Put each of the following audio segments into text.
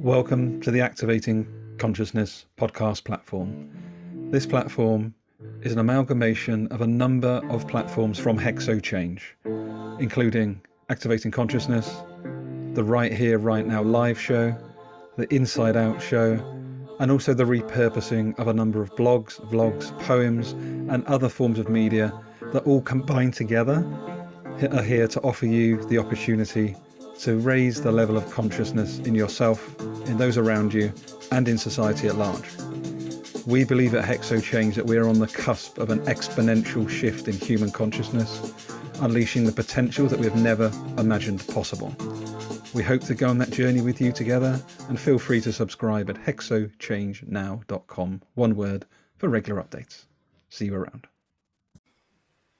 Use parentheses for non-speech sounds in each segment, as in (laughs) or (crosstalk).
Welcome to the Activating Consciousness podcast platform. This platform is an amalgamation of a number of platforms from Hexo Change, including Activating Consciousness, the Right Here, Right Now live show, the Inside Out show, and also the repurposing of a number of blogs, vlogs, poems, and other forms of media that all combine together are here to offer you the opportunity to raise the level of consciousness in yourself, in those around you, and in society at large. We believe at Hexo Change that we are on the cusp of an exponential shift in human consciousness, unleashing the potential that we have never imagined possible. We hope to go on that journey with you together and feel free to subscribe at hexochangenow.com, one word, for regular updates. See you around.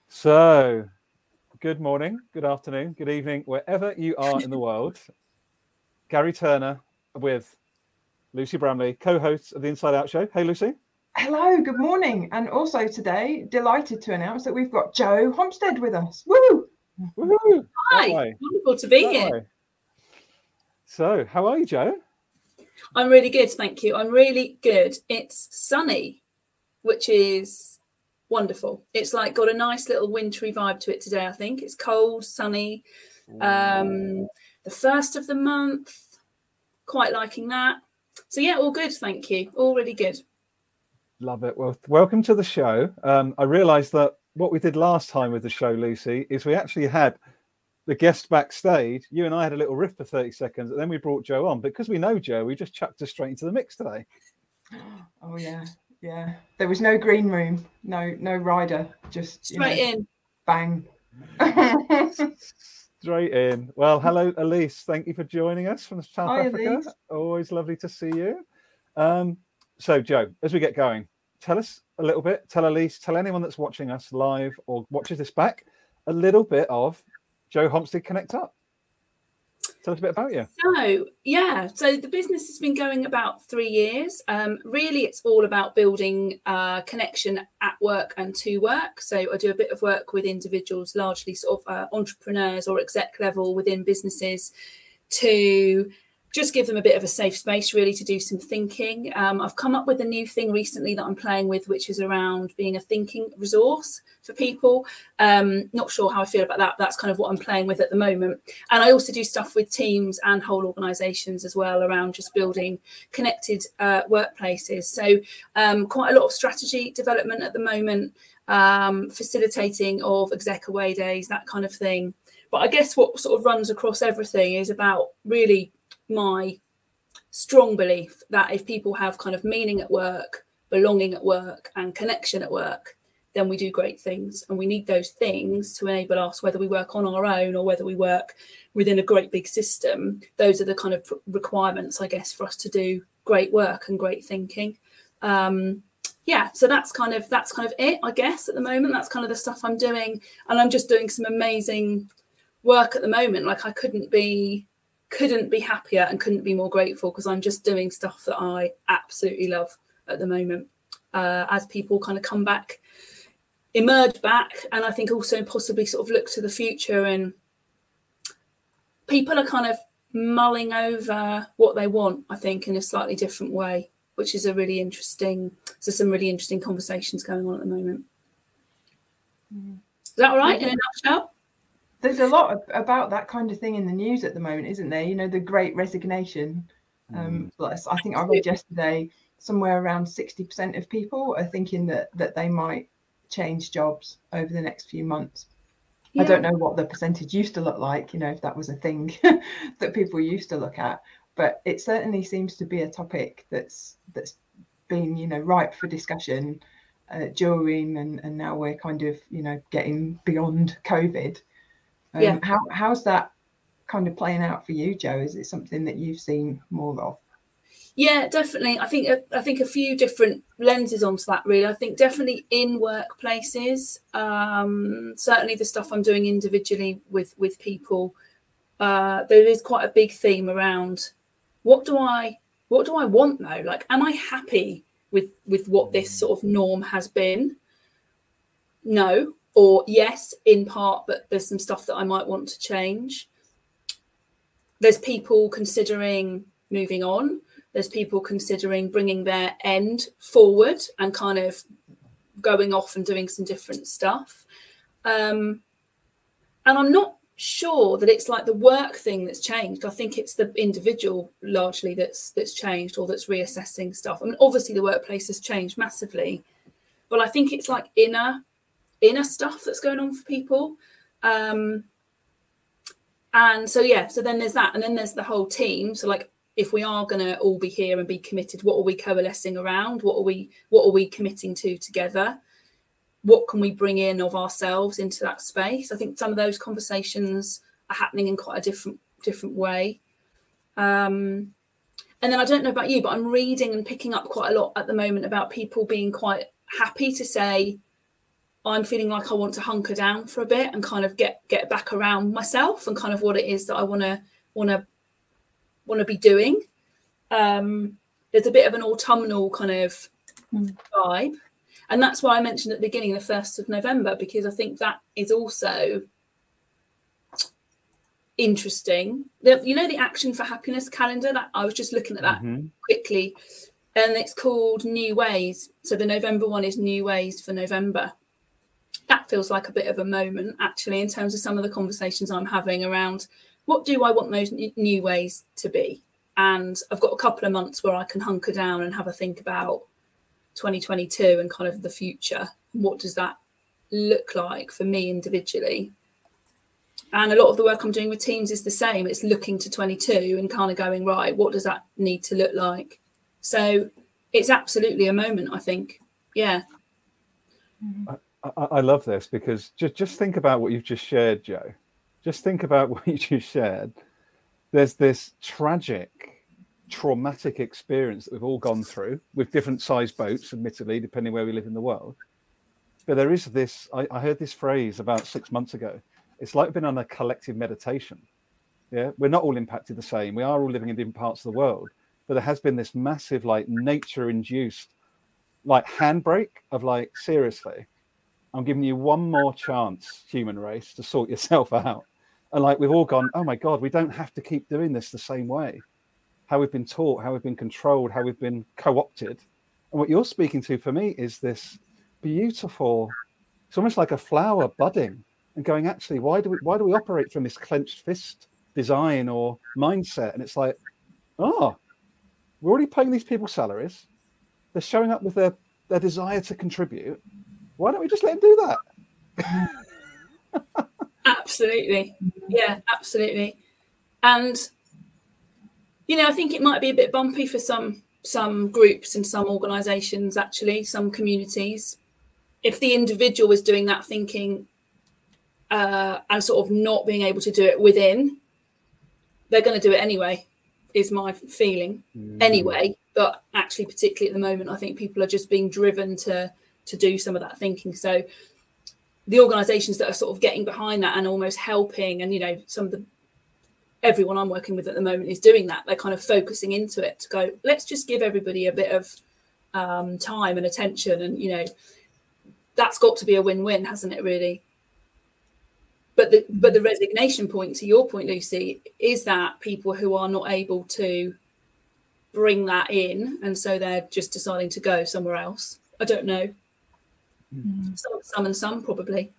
So, good morning, good afternoon, good evening, wherever you are in the world. (laughs) Gary Turner with Lucy Bramley, co host of the Inside Out Show. Hey, Lucy. Hello, good morning. And also today, delighted to announce that we've got Joe Homstead with us. Woo! Woo! Hi, wonderful to be that here. Way. So, how are you, Joe? I'm really good, thank you. I'm really good. It's sunny, which is wonderful. It's like got a nice little wintry vibe to it today. I think it's cold, sunny. Um, the first of the month, quite liking that. So yeah, all good. Thank you. All really good. Love it. Well, welcome to the show. Um, I realised that what we did last time with the show, Lucy, is we actually had the guest backstage. You and I had a little riff for 30 seconds, and then we brought Joe on. Because we know Joe, we just chucked her straight into the mix today. (gasps) Oh yeah, yeah, there was no green room, no no rider, just straight know, in, bang. (laughs) straight in. Well, hello, Elise. Thank you for joining us from South Hi, Africa. Elise. Always lovely to see you. Um, so, Joe, as we get going, tell us a little bit. Tell Elise. Tell anyone that's watching us live or watches this back a little bit of Joe Homstead Connect Up. Tell us a bit about you. So, yeah, so the business has been going about three years. Um, really, it's all about building uh, connection at work and to work. So, I do a bit of work with individuals, largely sort of uh, entrepreneurs or exec level within businesses, to just give them a bit of a safe space really to do some thinking. Um, I've come up with a new thing recently that I'm playing with, which is around being a thinking resource for people. Um, not sure how I feel about that. That's kind of what I'm playing with at the moment. And I also do stuff with teams and whole organizations as well around just building connected uh, workplaces. So um, quite a lot of strategy development at the moment, um, facilitating of exec away days, that kind of thing. But I guess what sort of runs across everything is about really my strong belief that if people have kind of meaning at work, belonging at work, and connection at work, then we do great things. And we need those things to enable us, whether we work on our own or whether we work within a great big system. Those are the kind of requirements, I guess, for us to do great work and great thinking. Um, yeah, so that's kind of that's kind of it, I guess, at the moment. That's kind of the stuff I'm doing, and I'm just doing some amazing work at the moment. Like I couldn't be couldn't be happier and couldn't be more grateful because I'm just doing stuff that I absolutely love at the moment. Uh, as people kind of come back, emerge back, and I think also possibly sort of look to the future and people are kind of mulling over what they want, I think, in a slightly different way, which is a really interesting. So some really interesting conversations going on at the moment. Mm. Is that all right in a nutshell? There's a lot of, about that kind of thing in the news at the moment, isn't there? You know, the Great Resignation. Um, mm. I think I read yesterday somewhere around 60% of people are thinking that that they might change jobs over the next few months. Yeah. I don't know what the percentage used to look like, you know, if that was a thing (laughs) that people used to look at, but it certainly seems to be a topic that's that's been, you know, ripe for discussion uh, during and, and now we're kind of, you know, getting beyond COVID. Um, yeah. How how's that kind of playing out for you, Joe? Is it something that you've seen more of? Yeah, definitely. I think I think a few different lenses onto that. Really, I think definitely in workplaces. Um, certainly, the stuff I'm doing individually with with people, uh, there is quite a big theme around what do I what do I want though? Like, am I happy with with what this sort of norm has been? No, or yes, in part, but there's some stuff that I might want to change. There's people considering moving on. There's people considering bringing their end forward and kind of going off and doing some different stuff. Um, and I'm not sure that it's like the work thing that's changed. I think it's the individual largely that's that's changed or that's reassessing stuff. I mean, obviously the workplace has changed massively, but I think it's like inner inner stuff that's going on for people. Um, and so yeah, so then there's that, and then there's the whole team. So like if we are going to all be here and be committed what are we coalescing around? What are we what are we committing to together? What can we bring in of ourselves into that space? I think some of those conversations are happening in quite a different different way. Um, and then i don't know about you but i'm reading and picking up quite a lot at the moment about people being quite happy to say i'm feeling like i want to hunker down for a bit and kind of get get back around myself and kind of what it is that i want to want to want to be doing. Um, there's a bit of an autumnal kind of mm. vibe. And that's why I mentioned at the beginning, the 1st of November, because I think that is also interesting. The, you know, the Action for Happiness calendar, that I was just looking at that mm-hmm. quickly. And it's called New Ways. So the November one is New Ways for November. That feels like a bit of a moment, actually, in terms of some of the conversations I'm having around what do I want those new ways to be? And I've got a couple of months where I can hunker down and have a think about 2022 and kind of the future. What does that look like for me individually? And a lot of the work I'm doing with teams is the same. It's looking to 22 and kind of going, right, what does that need to look like? So it's absolutely a moment, I think. Yeah. Mm-hmm. I, I, love this because just, just think about what you've just shared, Joe. just think about (laughs) what you just shared. There's this tragic, traumatic experience that we've all gone through with different sized boats, admittedly, depending where we live in the world. But there is this, I, I heard this phrase about six months ago. It's like being on a collective meditation. Yeah, we're not all impacted the same. We are all living in different parts of the world, but there has been this massive, like, nature induced, like, handbrake of, like, seriously, I'm giving you one more chance, human race, to sort yourself out and like we've all gone, oh my God, we don't have to keep doing this the same way. How we've been taught, how we've been controlled, how we've been co opted. And what you're speaking to for me is this beautiful, it's almost like a flower budding and going, actually, why do we why do we operate from this clenched fist design or mindset? And it's like, oh, we're already paying these people salaries. They're showing up with their, their desire to contribute. Why don't we just let him do that? (laughs) Absolutely. Yeah, absolutely. And you know, I think it might be a bit bumpy for some some groups and some organizations actually, some communities. If the individual is doing that thinking uh, and sort of not being able to do it within, they're going to do it anyway, is my feeling. Mm. Anyway, but actually, particularly at the moment, I think people are just being driven to to do some of that thinking. So the organizations that are sort of getting behind that and almost helping and you know some of the everyone i'm working with at the moment is doing that. They're kind of focusing into it to go let's just give everybody a bit of um, time and attention and you know that's got to be a win-win hasn't it really? But the but the resignation point to your point lucy is that people who are not able to bring that in and so they're just deciding to go somewhere else. I don't know Mm. Some, some and some probably.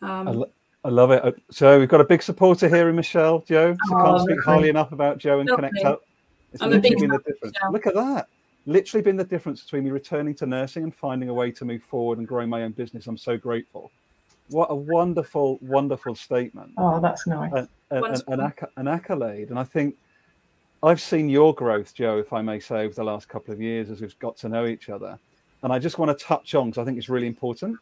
Um, I, lo- I, love it. Uh, so we've got a big supporter here in Michelle, Joe. So oh, can't speak highly enough about Joe and lovely. Connect Up. It's I'm literally been the difference. Michelle. Look at that. Literally been the difference between me returning to nursing and finding a way to move forward and growing my own business. I'm so grateful. What a wonderful, wonderful statement. Oh, that's nice. An, an, an, acc- an accolade. And I think I've seen your growth, Joe, if I may say, over the last couple of years as we've got to know each other and I just want to touch on because I think it's really important.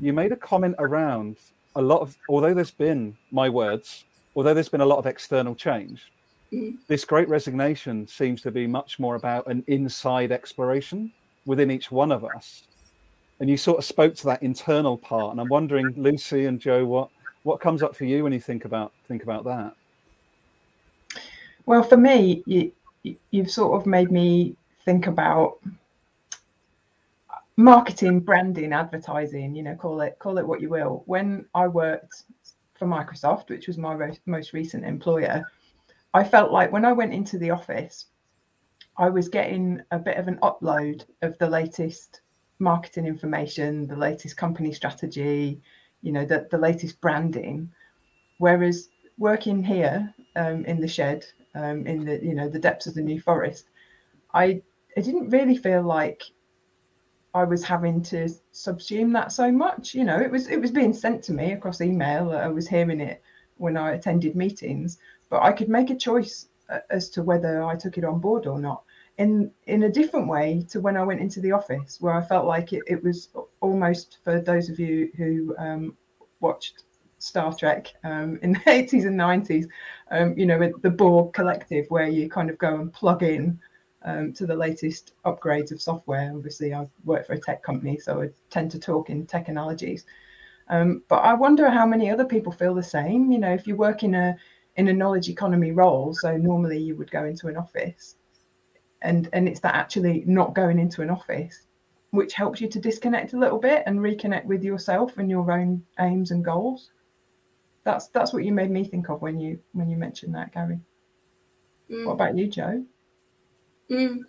You made a comment around a lot of, although there's been my words, although there's been a lot of external change, mm. this great resignation seems to be much more about an inside exploration within each one of us. And you sort of spoke to that internal part, and I'm wondering, Lucy and Joe, what what comes up for you when you think about think about that? Well, for me, you, you've sort of made me think about marketing, branding, advertising, you know, call it call it what you will. When I worked for Microsoft, which was my most recent employer, I felt like when I went into the office, I was getting a bit of an upload of the latest marketing information, the latest company strategy, you know, the, the latest branding. Whereas working here um, in the shed, um, in the you know the depths of the New Forest, I I didn't really feel like I was having to subsume that so much. You know, it was it was being sent to me across email. I was hearing it when I attended meetings, but I could make a choice uh, as to whether I took it on board or not. In in a different way to when I went into the office, where I felt like it, it was almost for those of you who um, watched Star Trek um, in the (laughs) 80s and 90s, um, you know, the Borg collective, where you kind of go and plug in um, to the latest upgrades of software. Obviously, I work for a tech company, so I tend to talk in tech analogies. Um, but I wonder how many other people feel the same. You know, if you work in a in a knowledge economy role, so normally you would go into an office, and and it's that actually not going into an office, which helps you to disconnect a little bit and reconnect with yourself and your own aims and goals. That's that's what you made me think of when you when you mentioned that, Gary. Mm. What about you, Jo? Mm.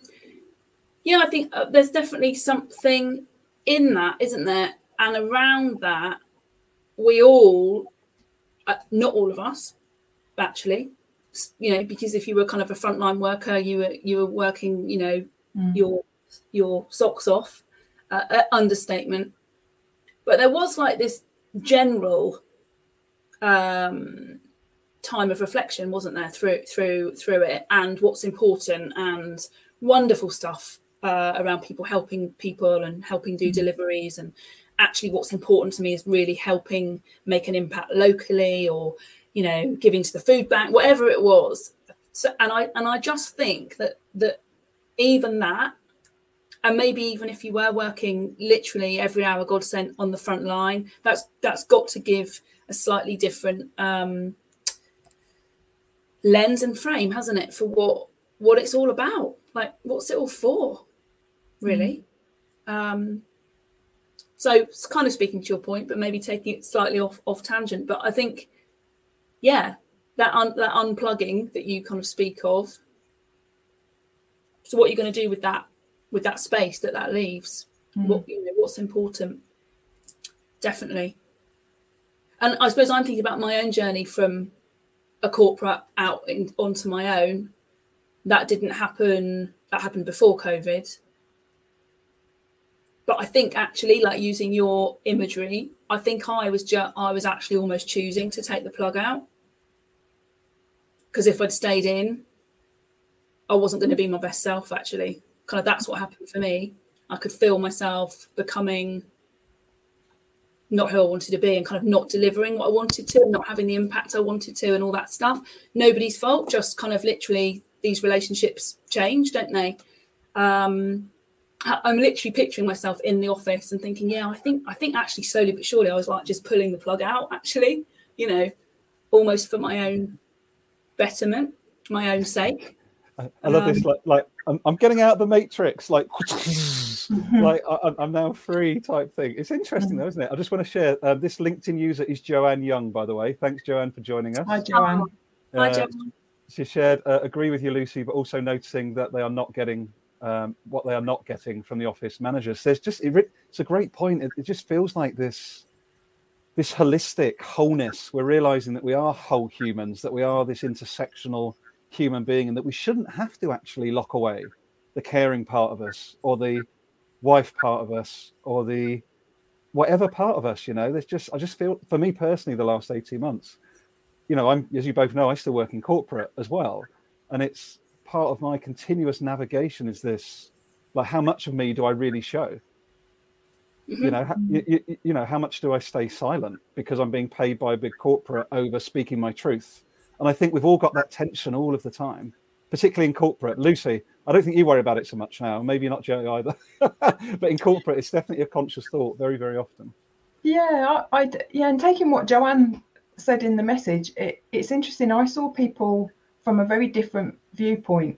Yeah, I think uh, there's definitely something in that, isn't there? And around that, we all, uh, not all of us, actually, you know, because if you were kind of a frontline worker, you were you were working, you know, mm. your your socks off, uh, uh, understatement. But there was like this general um, time of reflection, wasn't there, through through through it, and what's important and wonderful stuff uh, around people helping people and helping do mm. deliveries. And actually what's important to me is really helping make an impact locally or you know giving to the food bank whatever it was. So and i and i just think that that even that and maybe even if you were working literally every hour god sent on the front line that's that's got to give a slightly different um lens and frame hasn't it for what what it's all about like what's it all for really mm. um so it's kind of speaking to your point, but maybe taking it slightly off off tangent. But I think, yeah, that un, that unplugging that you kind of speak of. So what are you going to do with that with that space that that leaves? Mm. What you know, what's important? Definitely. And I suppose I'm thinking about my own journey from a corporate out in, onto my own. That didn't happen. That happened before COVID but I think actually, like using your imagery, I think I was just I was actually almost choosing to take the plug out because if I'd stayed in, I wasn't going to be my best self. Actually, kind of that's what happened for me. I could feel myself becoming not who I wanted to be and kind of not delivering what I wanted to, and not having the impact I wanted to, and all that stuff. Nobody's fault, just kind of literally these relationships change, don't they? Um, I'm literally picturing myself in the office and thinking, yeah, I think I think actually slowly but surely I was like just pulling the plug out, actually, you know, almost for my own betterment, my own sake. I, I love um, this, like, like I'm, I'm, getting out of the matrix, like, like I, am now free type thing. It's interesting though, isn't it? I just want to share uh, this LinkedIn user is Joanne Young, by the way. Thanks, Joanne, for joining us. Hi, Joanne. Uh, Hi, Joanne. She shared, uh, agree with you, Lucy, but also noticing that they are not getting um, what they are not getting from the office managers. There's just it, it's a great point. It, it, just feels like this this holistic wholeness. We're realizing that we are whole humans, that we are this intersectional human being, and that we shouldn't have to actually lock away the caring part of us or the wife part of us or the whatever part of us. You know, there's just I just feel for me personally the last 18 months. You know, I'm as you both know, I still work in corporate as well, and it's part of my continuous navigation is this like how much of me do i really show mm-hmm. you know you, you, you, know how much do i stay silent because i'm being paid by a big corporate over speaking my truth and i think we've all got that tension all of the time particularly in corporate. Lucy i don't think you worry about it so much now maybe not joe either. (laughs) But in corporate it's definitely a conscious thought very very often. Yeah I, I yeah and taking what joanne said in the message it, it's interesting. I saw people from a very different viewpoint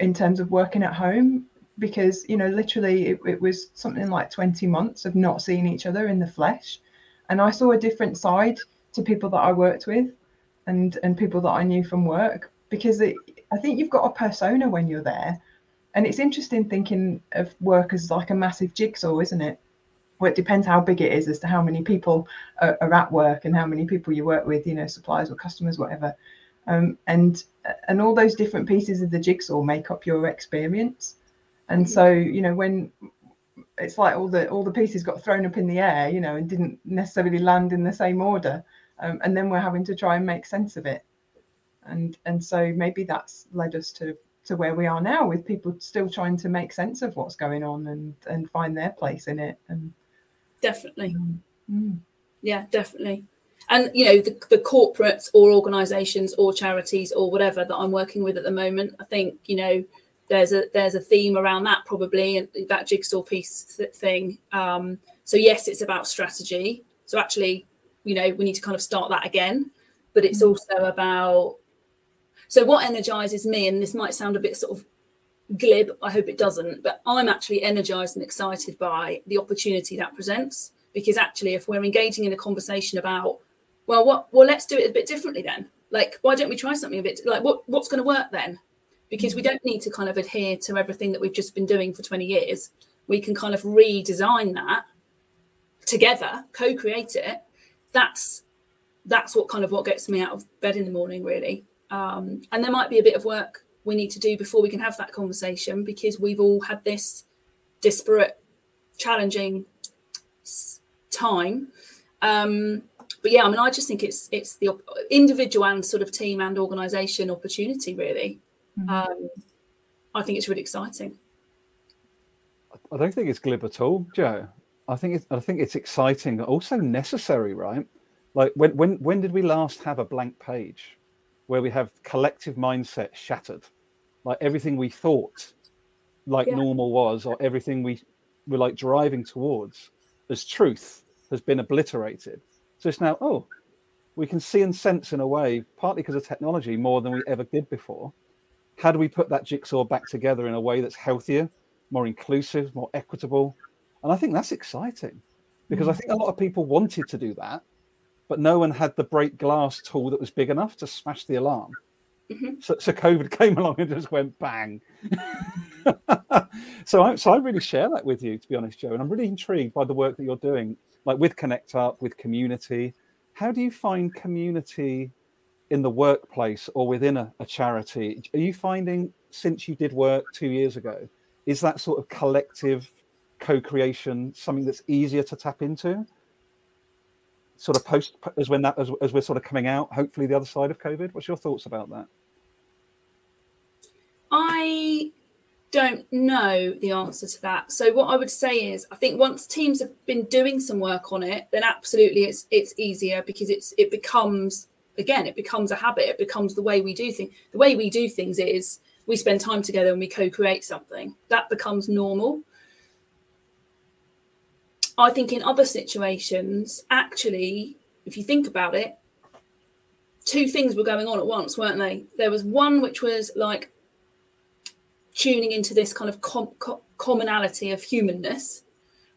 in terms of working at home because you know literally it, it, was something like 20 months of not seeing each other in the flesh. And i saw a different side to people that i worked with and and people that i knew from work because it, i think you've got a persona when you're there and it's interesting thinking of work as like a massive jigsaw, isn't it? Well, it depends how big it is as to how many people are, are at work and how many people you work with, you know, suppliers or customers, whatever. Um, and and all those different pieces of the jigsaw make up your experience. And mm-hmm. so, you know, when it's like all the all the pieces got thrown up in the air, you know, and didn't necessarily land in the same order, um, and then we're having to try and make sense of it. And and so maybe that's led us to to where we are now, with people still trying to make sense of what's going on and and find their place in it. And definitely, um, mm. yeah, definitely. And you know, the, the corporates or organisations or charities or whatever that I'm working with at the moment, I think you know there's a there's a theme around that probably and that jigsaw piece thing um, so yes it's about strategy so actually you know we need to kind of start that again but it's also about so what energizes me and this might sound a bit sort of glib i hope it doesn't but i'm actually energized and excited by the opportunity that presents because actually if we're engaging in a conversation about well what well let's do it a bit differently then like why don't we try something a bit like what what's going to work then because we don't need to kind of adhere to everything that we've just been doing for 20 years. We can kind of redesign that together, co-create it. That's that's what kind of what gets me out of bed in the morning, really. Um, and there might be a bit of work we need to do before we can have that conversation because we've all had this disparate, challenging time. Um, but yeah, I mean, I just think it's it's the individual and sort of team and organisation opportunity, really. Mm-hmm. Um, I think it's really exciting. I don't think it's glib at all, Joe. I think it's I think it's exciting, also necessary, right? Like when when when did we last have a blank page where we have collective mindset shattered? Like everything we thought like yeah. normal was, or everything we were like driving towards as truth has been obliterated. So it's now, oh, we can see and sense in a way, partly because of technology, more than we ever did before how do we put that jigsaw back together in a way that's healthier, more inclusive, more equitable? And I think that's exciting because I think a lot of people wanted to do that, but no one had the break glass tool that was big enough to smash the alarm. Mm-hmm. So, so, COVID (laughs) came along and just went bang. (laughs) so, I, so I really share that with you, to be honest, Joe. And I'm really intrigued by the work that you're doing, like with Connect Up, with community. How do you find community in the workplace or within a, a charity, are you finding since you did work two years ago, is that sort of collective co-creation something that's easier to tap into? Sort of post as when that as, as we're sort of coming out, hopefully the other side of COVID. What's your thoughts about that? I don't know the answer to that. So what I would say is I think once teams have been doing some work on it, then absolutely it's it's easier because it's it becomes again, it becomes a habit. It becomes the way we do things. The way we do things is we spend time together and we co-create something. That becomes normal. I think in other situations, actually, if you think about it, two things were going on at once, weren't they? There was one which was like tuning into this kind of com- com- commonality of humanness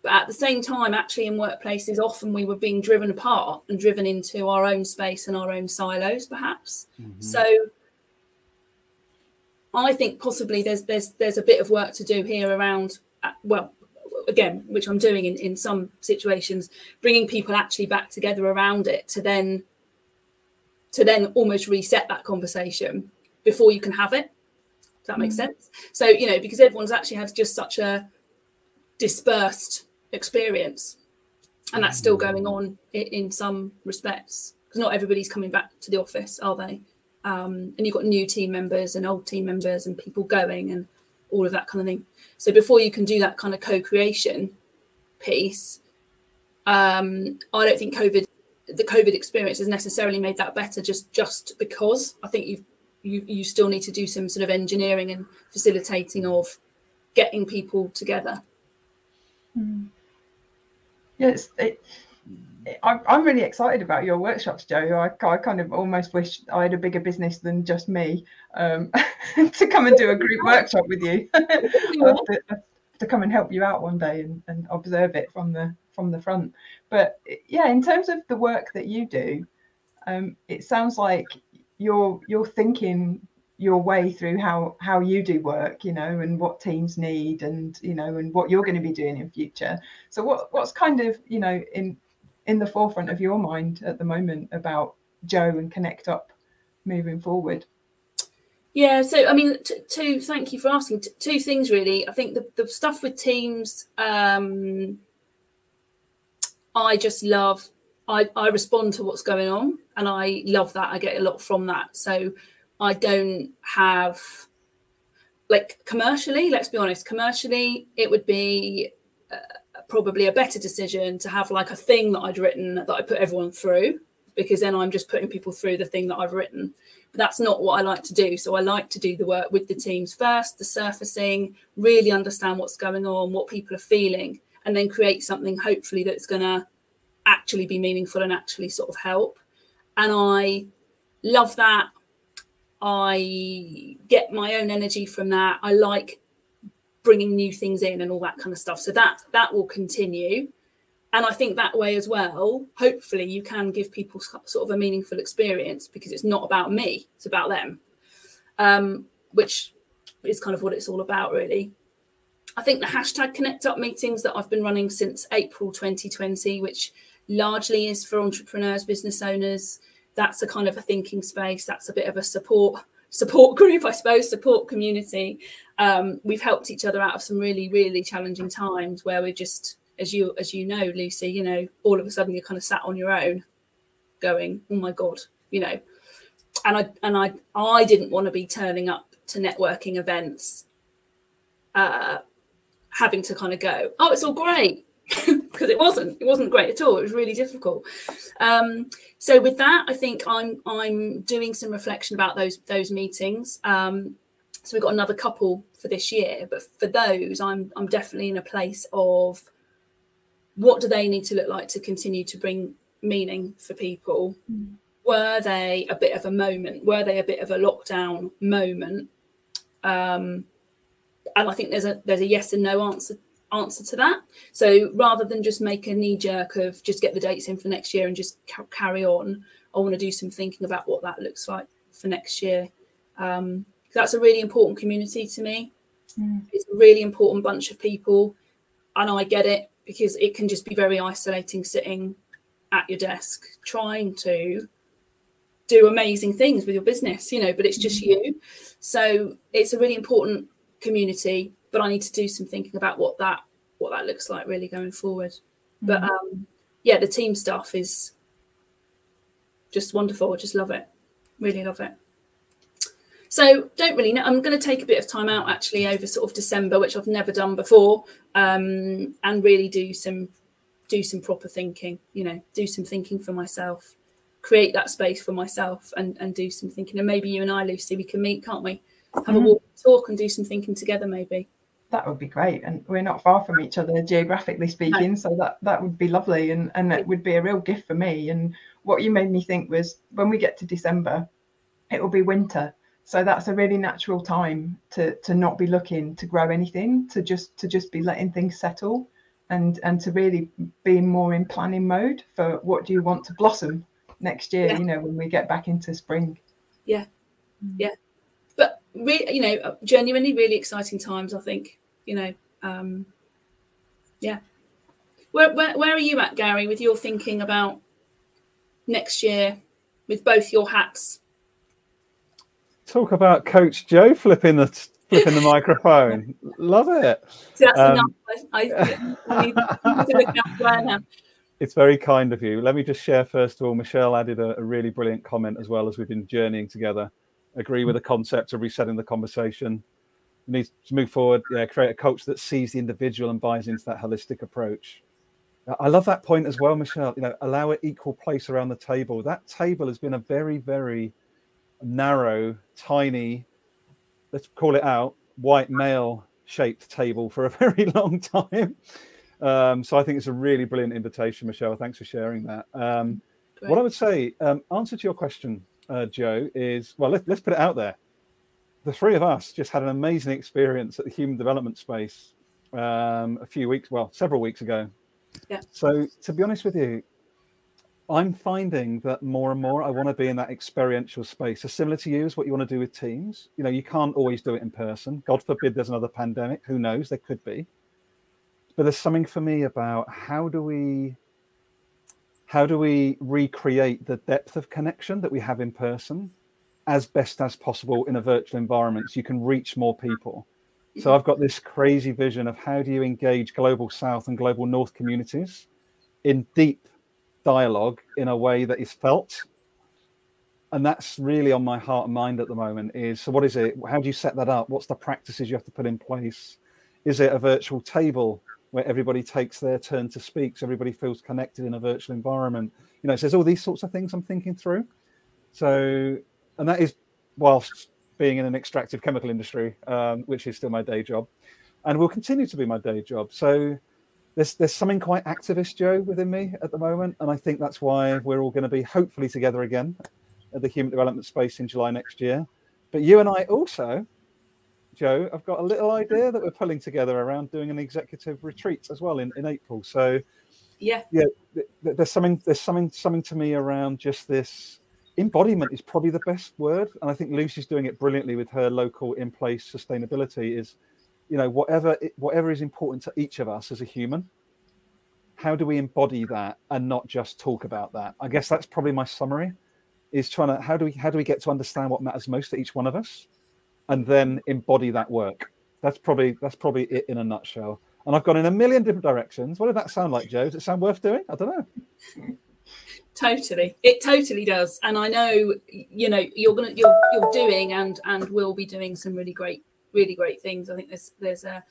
but at the same time, actually, in workplaces, often we were being driven apart and driven into our own space and our own silos, perhaps. Mm-hmm. So I think possibly there's there's there's a bit of work to do here around uh, well again which i'm doing in, in some situations bringing people actually back together around it to then to then almost reset that conversation before you can have it. Does that make mm. sense? So you know because everyone's actually had just such a dispersed experience and that's still going on in, in some respects because not everybody's coming back to the office are they? Um, and you've got new team members and old team members and people going and all of that kind of thing. So before you can do that kind of co-creation piece um, i don't think covid the covid experience has necessarily made that better just just because. I think you you you still need to do some sort of engineering and facilitating of getting people together. Mm. Yes, it, I'm, really excited about your workshops, Joe. I, I kind of almost wish I had a bigger business than just me um, (laughs) to come and do a group workshop with you. (laughs) to, to, come and help you out one day and, and observe it from the from the front. But yeah, in terms of the work that you do, um, it sounds like you're you're thinking your way through how how you do work you know and what teams need and you know and what you're going to be doing in future so what what's kind of you know in in the forefront of your mind at the moment about joe and connect up moving forward? Yeah so i mean t- two thank you for asking. T- two things really. I think the, the stuff with teams um i just love. I, I respond to what's going on and i love that. I get a lot from that. So I don't have like commercially, let's be honest, commercially, it would be uh, probably a better decision to have like a thing that I'd written that I put everyone through because then I'm just putting people through the thing that I've written. But that's not what I like to do. So I like to do the work with the teams first, the surfacing, really understand what's going on, what people are feeling, and then create something hopefully that's going to actually be meaningful and actually sort of help. And I love that. I get my own energy from that. I like bringing new things in and all that kind of stuff. So that that will continue. And I think that way as well, hopefully you can give people sort of a meaningful experience because it's not about me, it's about them. Um, which is kind of what it's all about, really. I think the hashtag Connect Up meetings that I've been running since April 2020, which largely is for entrepreneurs, business owners, that's a kind of a thinking space. That's a bit of a support support group, I suppose, support community. Um, we've helped each other out of some really, really challenging times where we're just, as you as you know, Lucy, you know, all of a sudden you're kind of sat on your own, going, oh my god, you know, and I and I I didn't want to be turning up to networking events, uh, having to kind of go, oh, it's all great (laughs) because it wasn't it wasn't great at all it was really difficult. Um, so with that i think i'm i'm doing some reflection about those those meetings. Um, so we've got another couple for this year but for those i'm i'm definitely in a place of what do they need to look like to continue to bring meaning for people? Mm. were they a bit of a moment were they a bit of a lockdown moment? Um, and i think there's a there's a yes and no answer answer to that. So rather than just make a knee jerk of just get the dates in for next year and just ca- carry on, I want to do some thinking about what that looks like for next year. Um, that's a really important community to me. Mm. It's a really important bunch of people, and I get it because it can just be very isolating sitting at your desk trying to do amazing things with your business, you know, but it's just mm. you. So it's a really important community but I need to do some thinking about what that what that looks like really going forward. Mm-hmm. But um, yeah, the team stuff is just wonderful. I just love it. Really love it. So don't really know. I'm going to take a bit of time out actually over sort of December, which I've never done before, um, and really do some do some proper thinking. You know, do some thinking for myself, create that space for myself, and and do some thinking. And maybe you and I, Lucy, we can meet, can't we? Have mm-hmm. a walk, talk, and do some thinking together, maybe that would be great and we're not far from each other geographically speaking so that that would be lovely and and it would be a real gift for me and what you made me think was when we get to december it will be winter so that's a really natural time to to not be looking to grow anything to just to just be letting things settle and and to really be more in planning mode for what do you want to blossom next year yeah. you know when we get back into spring. Yeah. Mm. yeah. But really you know genuinely really exciting times i think you know, um, yeah. Where, where, where are you at, Gary, with your thinking about next year with both your hats? Talk about Coach Joe flipping the flipping the (laughs) microphone. Love it. So that's um, enough. I, I, it's very kind of you. Let me just share first of all. Michelle added a, a, really brilliant comment as well as we've been journeying together. Agree with the concept of resetting the conversation need to move forward, yeah, create a culture that sees the individual and buys into that holistic approach. I love that point as well, Michelle. You know, allow it equal place around the table. That table has been a very, very narrow, tiny, let's call it out, white male shaped table for a (laughs) very long time. Um, so I think it's a really brilliant invitation, Michelle. Thanks for sharing that. Um, what I would say, um, answer to your question, uh, Joe, is well, let, let's put it out there the three of us just had an amazing experience at the human development space um, a few weeks, well, several weeks ago. Yeah. So to be honest with you, I'm finding that more and more I want to be in that experiential space. So similar to you is what you want to do with teams. You know, you can't always do it in person. God forbid there's another pandemic. Who knows? There could be. But there's something for me about how do we how do we recreate the depth of connection that we have in person as best as possible in a virtual environment so you can reach more people. So I've got this crazy vision of how do you engage global south and global north communities in deep dialogue in a way that is felt. And that's really on my heart and mind at the moment is so what is it? How do you set that up? What's the practices you have to put in place? Is it a virtual table where everybody takes their turn to speak so everybody feels connected in a virtual environment? You know so there's all these sorts of things i'm thinking through. So and that is whilst being in an extractive chemical industry um, which is still my day job and will continue to be my day job so there's there's something quite activist, Joe, within me at the moment, and I think that's why we're all going to be hopefully together again at the Human Development Space in July next year. But you and I also, Joe, I've got a little idea that we're pulling together around doing an executive retreat as well in, in April. So yeah, yeah, there's something there's something something to me around just this embodiment is probably the best word, and I think Lucy's doing it brilliantly with her local in place sustainability. Is you know whatever whatever is important to each of us as a human how do we embody that and not just talk about that? I guess that's probably my summary is trying to how do we how do we get to understand what matters most to each one of us and then embody that work? That's probably that's probably it in a nutshell. And i've gone in a million different directions. What did that sound like joe? Does it sound worth doing? I don't know totally it totally does and i know you know you're gonna you're, you're doing and and will be doing some really great really great things. I think there's there's a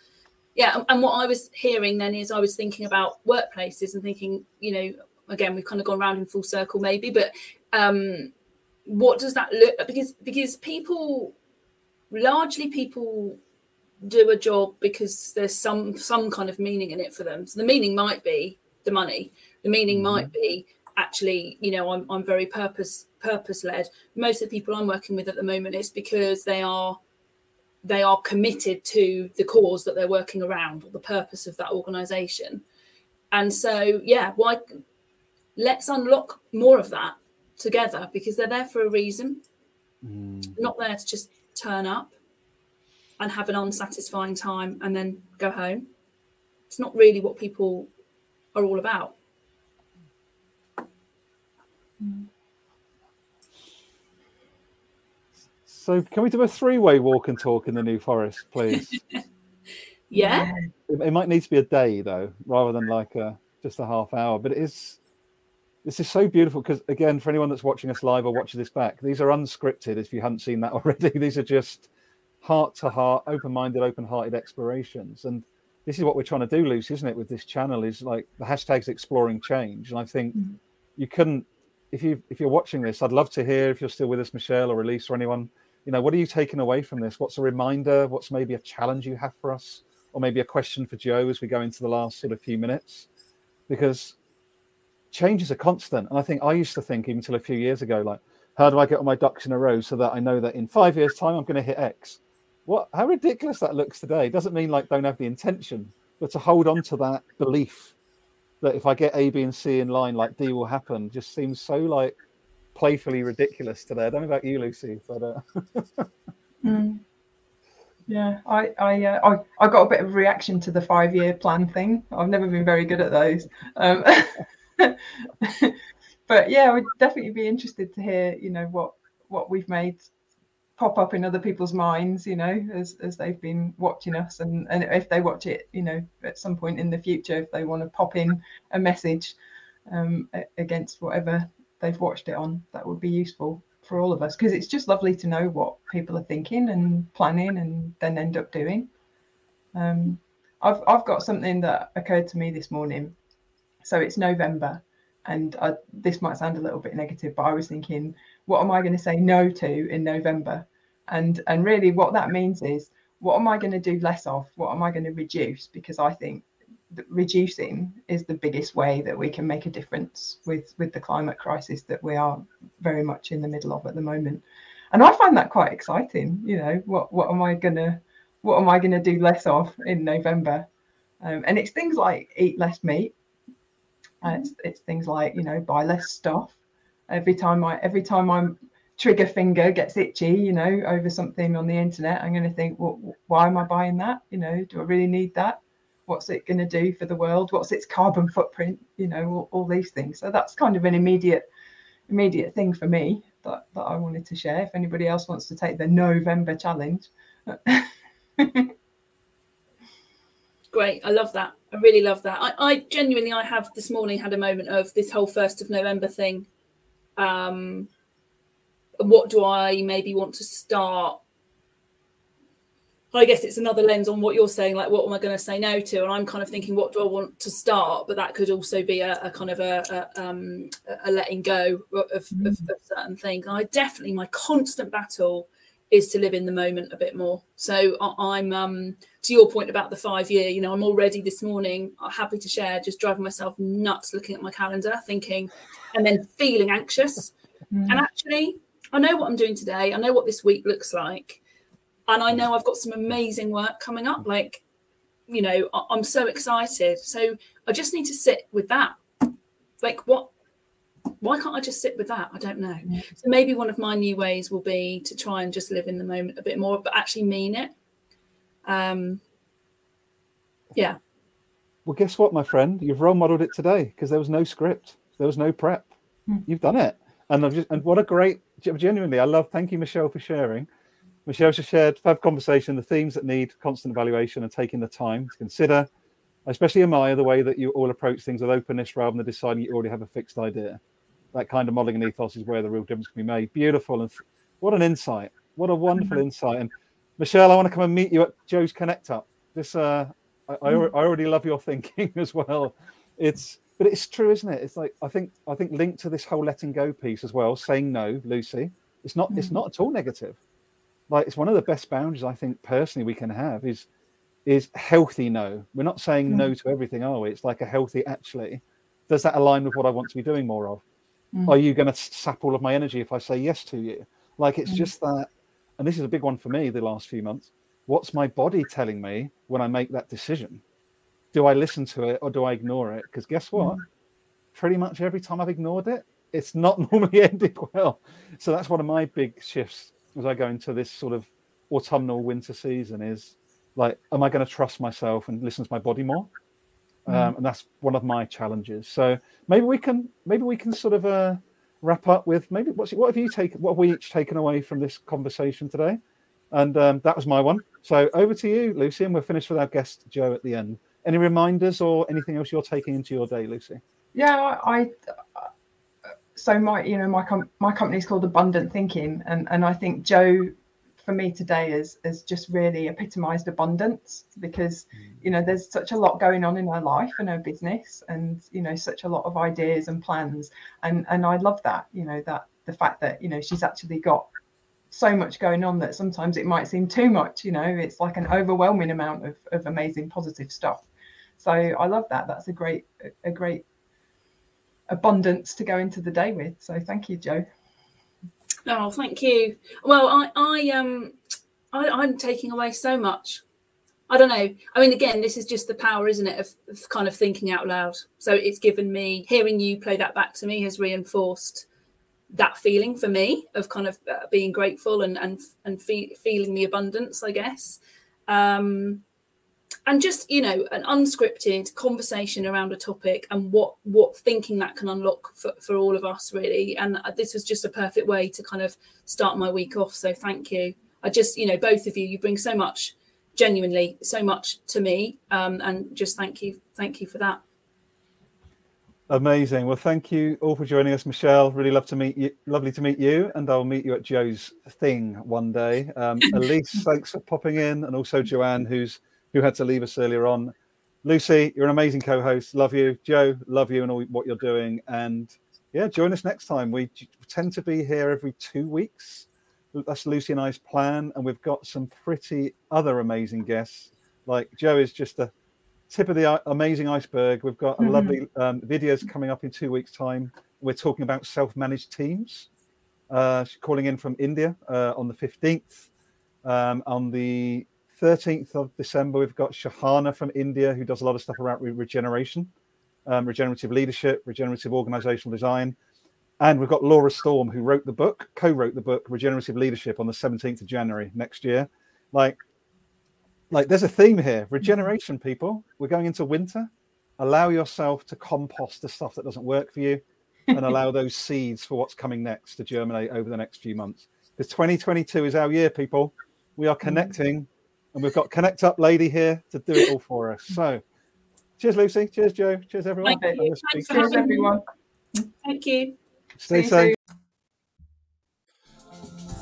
yeah, and what I was hearing then is I was thinking about workplaces and thinking, you know, again we've kind of gone around in full circle maybe, but um, what does that look because because people largely people do a job because there's some some kind of meaning in it for them. So the meaning might be the money. The meaning mm-hmm. might be actually, you know, I'm I'm very purpose purpose led. Most of the people I'm working with at the moment is because they are they are committed to the cause that they're working around or the purpose of that organization and so yeah why let's unlock more of that together because they're there for a reason mm. not there to just turn up and have an unsatisfying time and then go home it's not really what people are all about mm. So can we do a three-way walk and talk in the New Forest, please? (laughs) yeah. It, it, might need to be a day though, rather than like a just a half hour. But it is. This is so beautiful because again, for anyone that's watching us live or watching this back, these are unscripted. If you hadn't seen that (laughs) already, these are just heart to heart, open-minded, open-hearted explorations. And this is what we're trying to do, Lucy, isn't it? With this channel, is like the hashtags exploring change. And I think mm-hmm. you couldn't if you if you're watching this, I'd love to hear if you're still with us, Michelle or Elise or anyone you know, what are you taking away from this? What's a reminder? What's maybe a challenge you have for us? Or maybe a question for Joe as we go into the last sort of few minutes? Because change is a constant. And I think I used to think even until a few years ago, like, how do I get all my ducks in a row so that I know that in five years' time I'm going to hit X? What how ridiculous that looks today. Doesn't mean like don't have the intention, but to hold on to that belief that if I get A, B, and C in line, like D will happen, just seems so like playfully ridiculous today. I don't know about you, Lucy, but uh... (laughs) mm. yeah, I I, uh, I I got a bit of a reaction to the five year plan thing. I've never been very good at those. Um, (laughs) but yeah, I would definitely be interested to hear, you know, what what we've made pop up in other people's minds, you know, as as they've been watching us, and and if they watch it, you know, at some point in the future, if they want to pop in a message um, against whatever they've watched it on, that would be useful for all of us because it's just lovely to know what people are thinking and planning and then end up doing. Um, I've I've got something that occurred to me this morning. So it's November, and I, this might sound a little bit negative, but I was thinking, what am I going to say no to in November? And and really, what that means is, what am I going to do less of? What am I going to reduce? Because I think reducing is the biggest way that we can make a difference with with the climate crisis that we are very much in the middle of at the moment and i find that quite exciting you know what what am i gonna what am i gonna do less of in november um, and it's things like eat less meat and it's it's things like you know buy less stuff. Every time I every time my trigger finger gets itchy, you know, over something on the internet, I'm going to think, well, why am I buying that? You know, do I really need that? What's it going to do for the world? What's its carbon footprint? You know, all, all these things. So that's kind of an immediate immediate thing for me that, that I wanted to share. If anybody else wants to take the November challenge. (laughs) Great. I love that. I really love that. I, I genuinely, I have this morning had a moment of this whole first of November thing. Um, what do I maybe want to start? I guess it's another lens on what you're saying, like what am I going to say no to? And I'm kind of thinking, what do I want to start? But that could also be a, a kind of a, a, um, a letting go of, mm. of, of certain things. I definitely my constant battle is to live in the moment a bit more. So I'm um, to your point about the five year. You know, I'm already this morning uh, happy to share, just driving myself nuts looking at my calendar, thinking, and then feeling anxious. Mm. And actually, I know what I'm doing today. I know what this week looks like, and I know I've got some amazing work coming up. Like, you know, I'm so excited. So I just need to sit with that. Like, what why can't I just sit with that? I don't know. Yeah. So maybe one of my new ways will be to try and just live in the moment a bit more, but actually mean it. Um, yeah. Well, guess what, my friend? You've role modeled it today because there was no script, there was no prep. Hmm. You've done it, and I've just and what a great genuinely. I love. Thank you, Michelle, for sharing. Michelle just shared fab conversation, the themes that need constant evaluation and taking the time to consider, especially Amaya, the way that you all approach things with openness rather than deciding you already have a fixed idea that kind of modeling and ethos is where the real difference can be made. Beautiful and what an insight! What a wonderful mm-hmm. insight! And Michelle, I want to come and meet you at Joe's Connect Up. This uh, I, I, mm. I already love your thinking (laughs) as well. It's but it's true, isn't it? It's like I think I think linked to this whole letting go piece as well, saying no, Lucy. It's not mm. it's not at all negative. Like it's one of the best boundaries I think personally we can have is is healthy no. We're not saying mm. no to everything, are we? It's like a healthy actually. Does that align with what I want to be doing more of? Mm. Are you going to sap all of my energy if I say yes to you? Like it's mm. just that, and this is a big one for me the last few months. What's my body telling me when I make that decision? Do I listen to it or do I ignore it? Because guess what? Mm. Pretty much every time I've ignored it, it's not (laughs) normally ended well. So that's one of my big shifts as I go into this sort of autumnal winter season is like, am I going to trust myself and listen to my body more? Mm. um, and that's one of my challenges. So maybe we can maybe we can sort of uh, wrap up with maybe what's what have you taken? What have we each taken away from this conversation today? And um, that was my one. So over to you, Lucy, and we're finished with our guest Joe at the end. Any reminders or anything else you're taking into your day, Lucy? Yeah, I. so my, you know, my com- my company is called Abundant Thinking, and and I think Joe for me today is is just really epitomized abundance because mm. you know there's such a lot going on in her life and her business and you know such a lot of ideas and plans. And and I love that you know that the fact that you know she's actually got so much going on that sometimes it might seem too much you know it's like an overwhelming amount of, of amazing positive stuff. So I love that. That's a great a great abundance to go into the day with. So thank you Joe Oh, thank you. Well, I, I um, I, I'm taking away so much. I don't know. I mean, again, this is just the power, isn't it, of, of, kind of thinking out loud. So it's given me hearing you play that back to me has reinforced that feeling for me of kind of uh, being grateful and and and fe- feeling the abundance, I guess. Um, and just you know an unscripted conversation around a topic and what what thinking that can unlock for, for all of us really. And this was just a perfect way to kind of start my week off. So thank you. I just you know both of you you bring so much genuinely so much to me um, and just thank you thank you for that. Amazing. Well thank you all for joining us michelle. Really love to meet you lovely to meet you and i'll meet you at joe's thing one day. Um, (laughs) elise thanks for popping in and also joanne who's who had to leave us earlier on. Lucy, you're an amazing co-host. Love you, Joe. Love you and all what you're doing. And yeah, join us next time. We tend to be here every two weeks. That's Lucy and I's plan, and we've got some pretty other amazing guests. Like Joe is just a tip of the amazing iceberg. We've got a mm-hmm. lovely um, videos coming up in two weeks' time. We're talking about self-managed teams. Uh, she's calling in from India uh, on the 15th. Um, on the 13th of December, we've got Shahana from India who does a lot of stuff around regeneration. um, regenerative leadership, regenerative organizational design. And we've got Laura Storm, who wrote the book, co wrote the book, Regenerative Leadership, on the 17th of January next year. Like, like there's a theme here regeneration, people. We're going into winter. Allow yourself to compost the stuff that doesn't work for you and allow (laughs) those seeds for what's coming next to germinate over the next few months. Because 2022 is our year, people. We are connecting, and we've got Connect Up Lady here to do it all for us. So, cheers, Lucy. Cheers, Joe. Cheers, everyone. Thank you. Cheers, everyone. Thank you. Stay safe.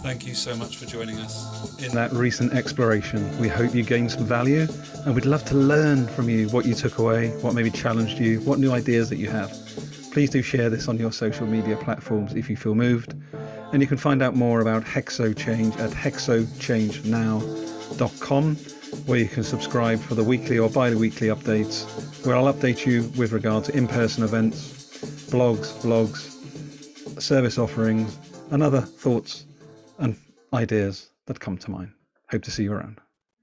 Thank you so much for joining us in that recent exploration. We hope you gained some value and we'd love to learn from you what you took away, what maybe challenged you, what new ideas that you have. Please do share this on your social media platforms if you feel moved. And you can find out more about Hexo Change at hexochange.now.com, where you can subscribe for the weekly or bi weekly updates, where I'll update you with regard to in person events, blogs, vlogs, service offerings, and other thoughts and ideas that come to mind. Hope to see you around.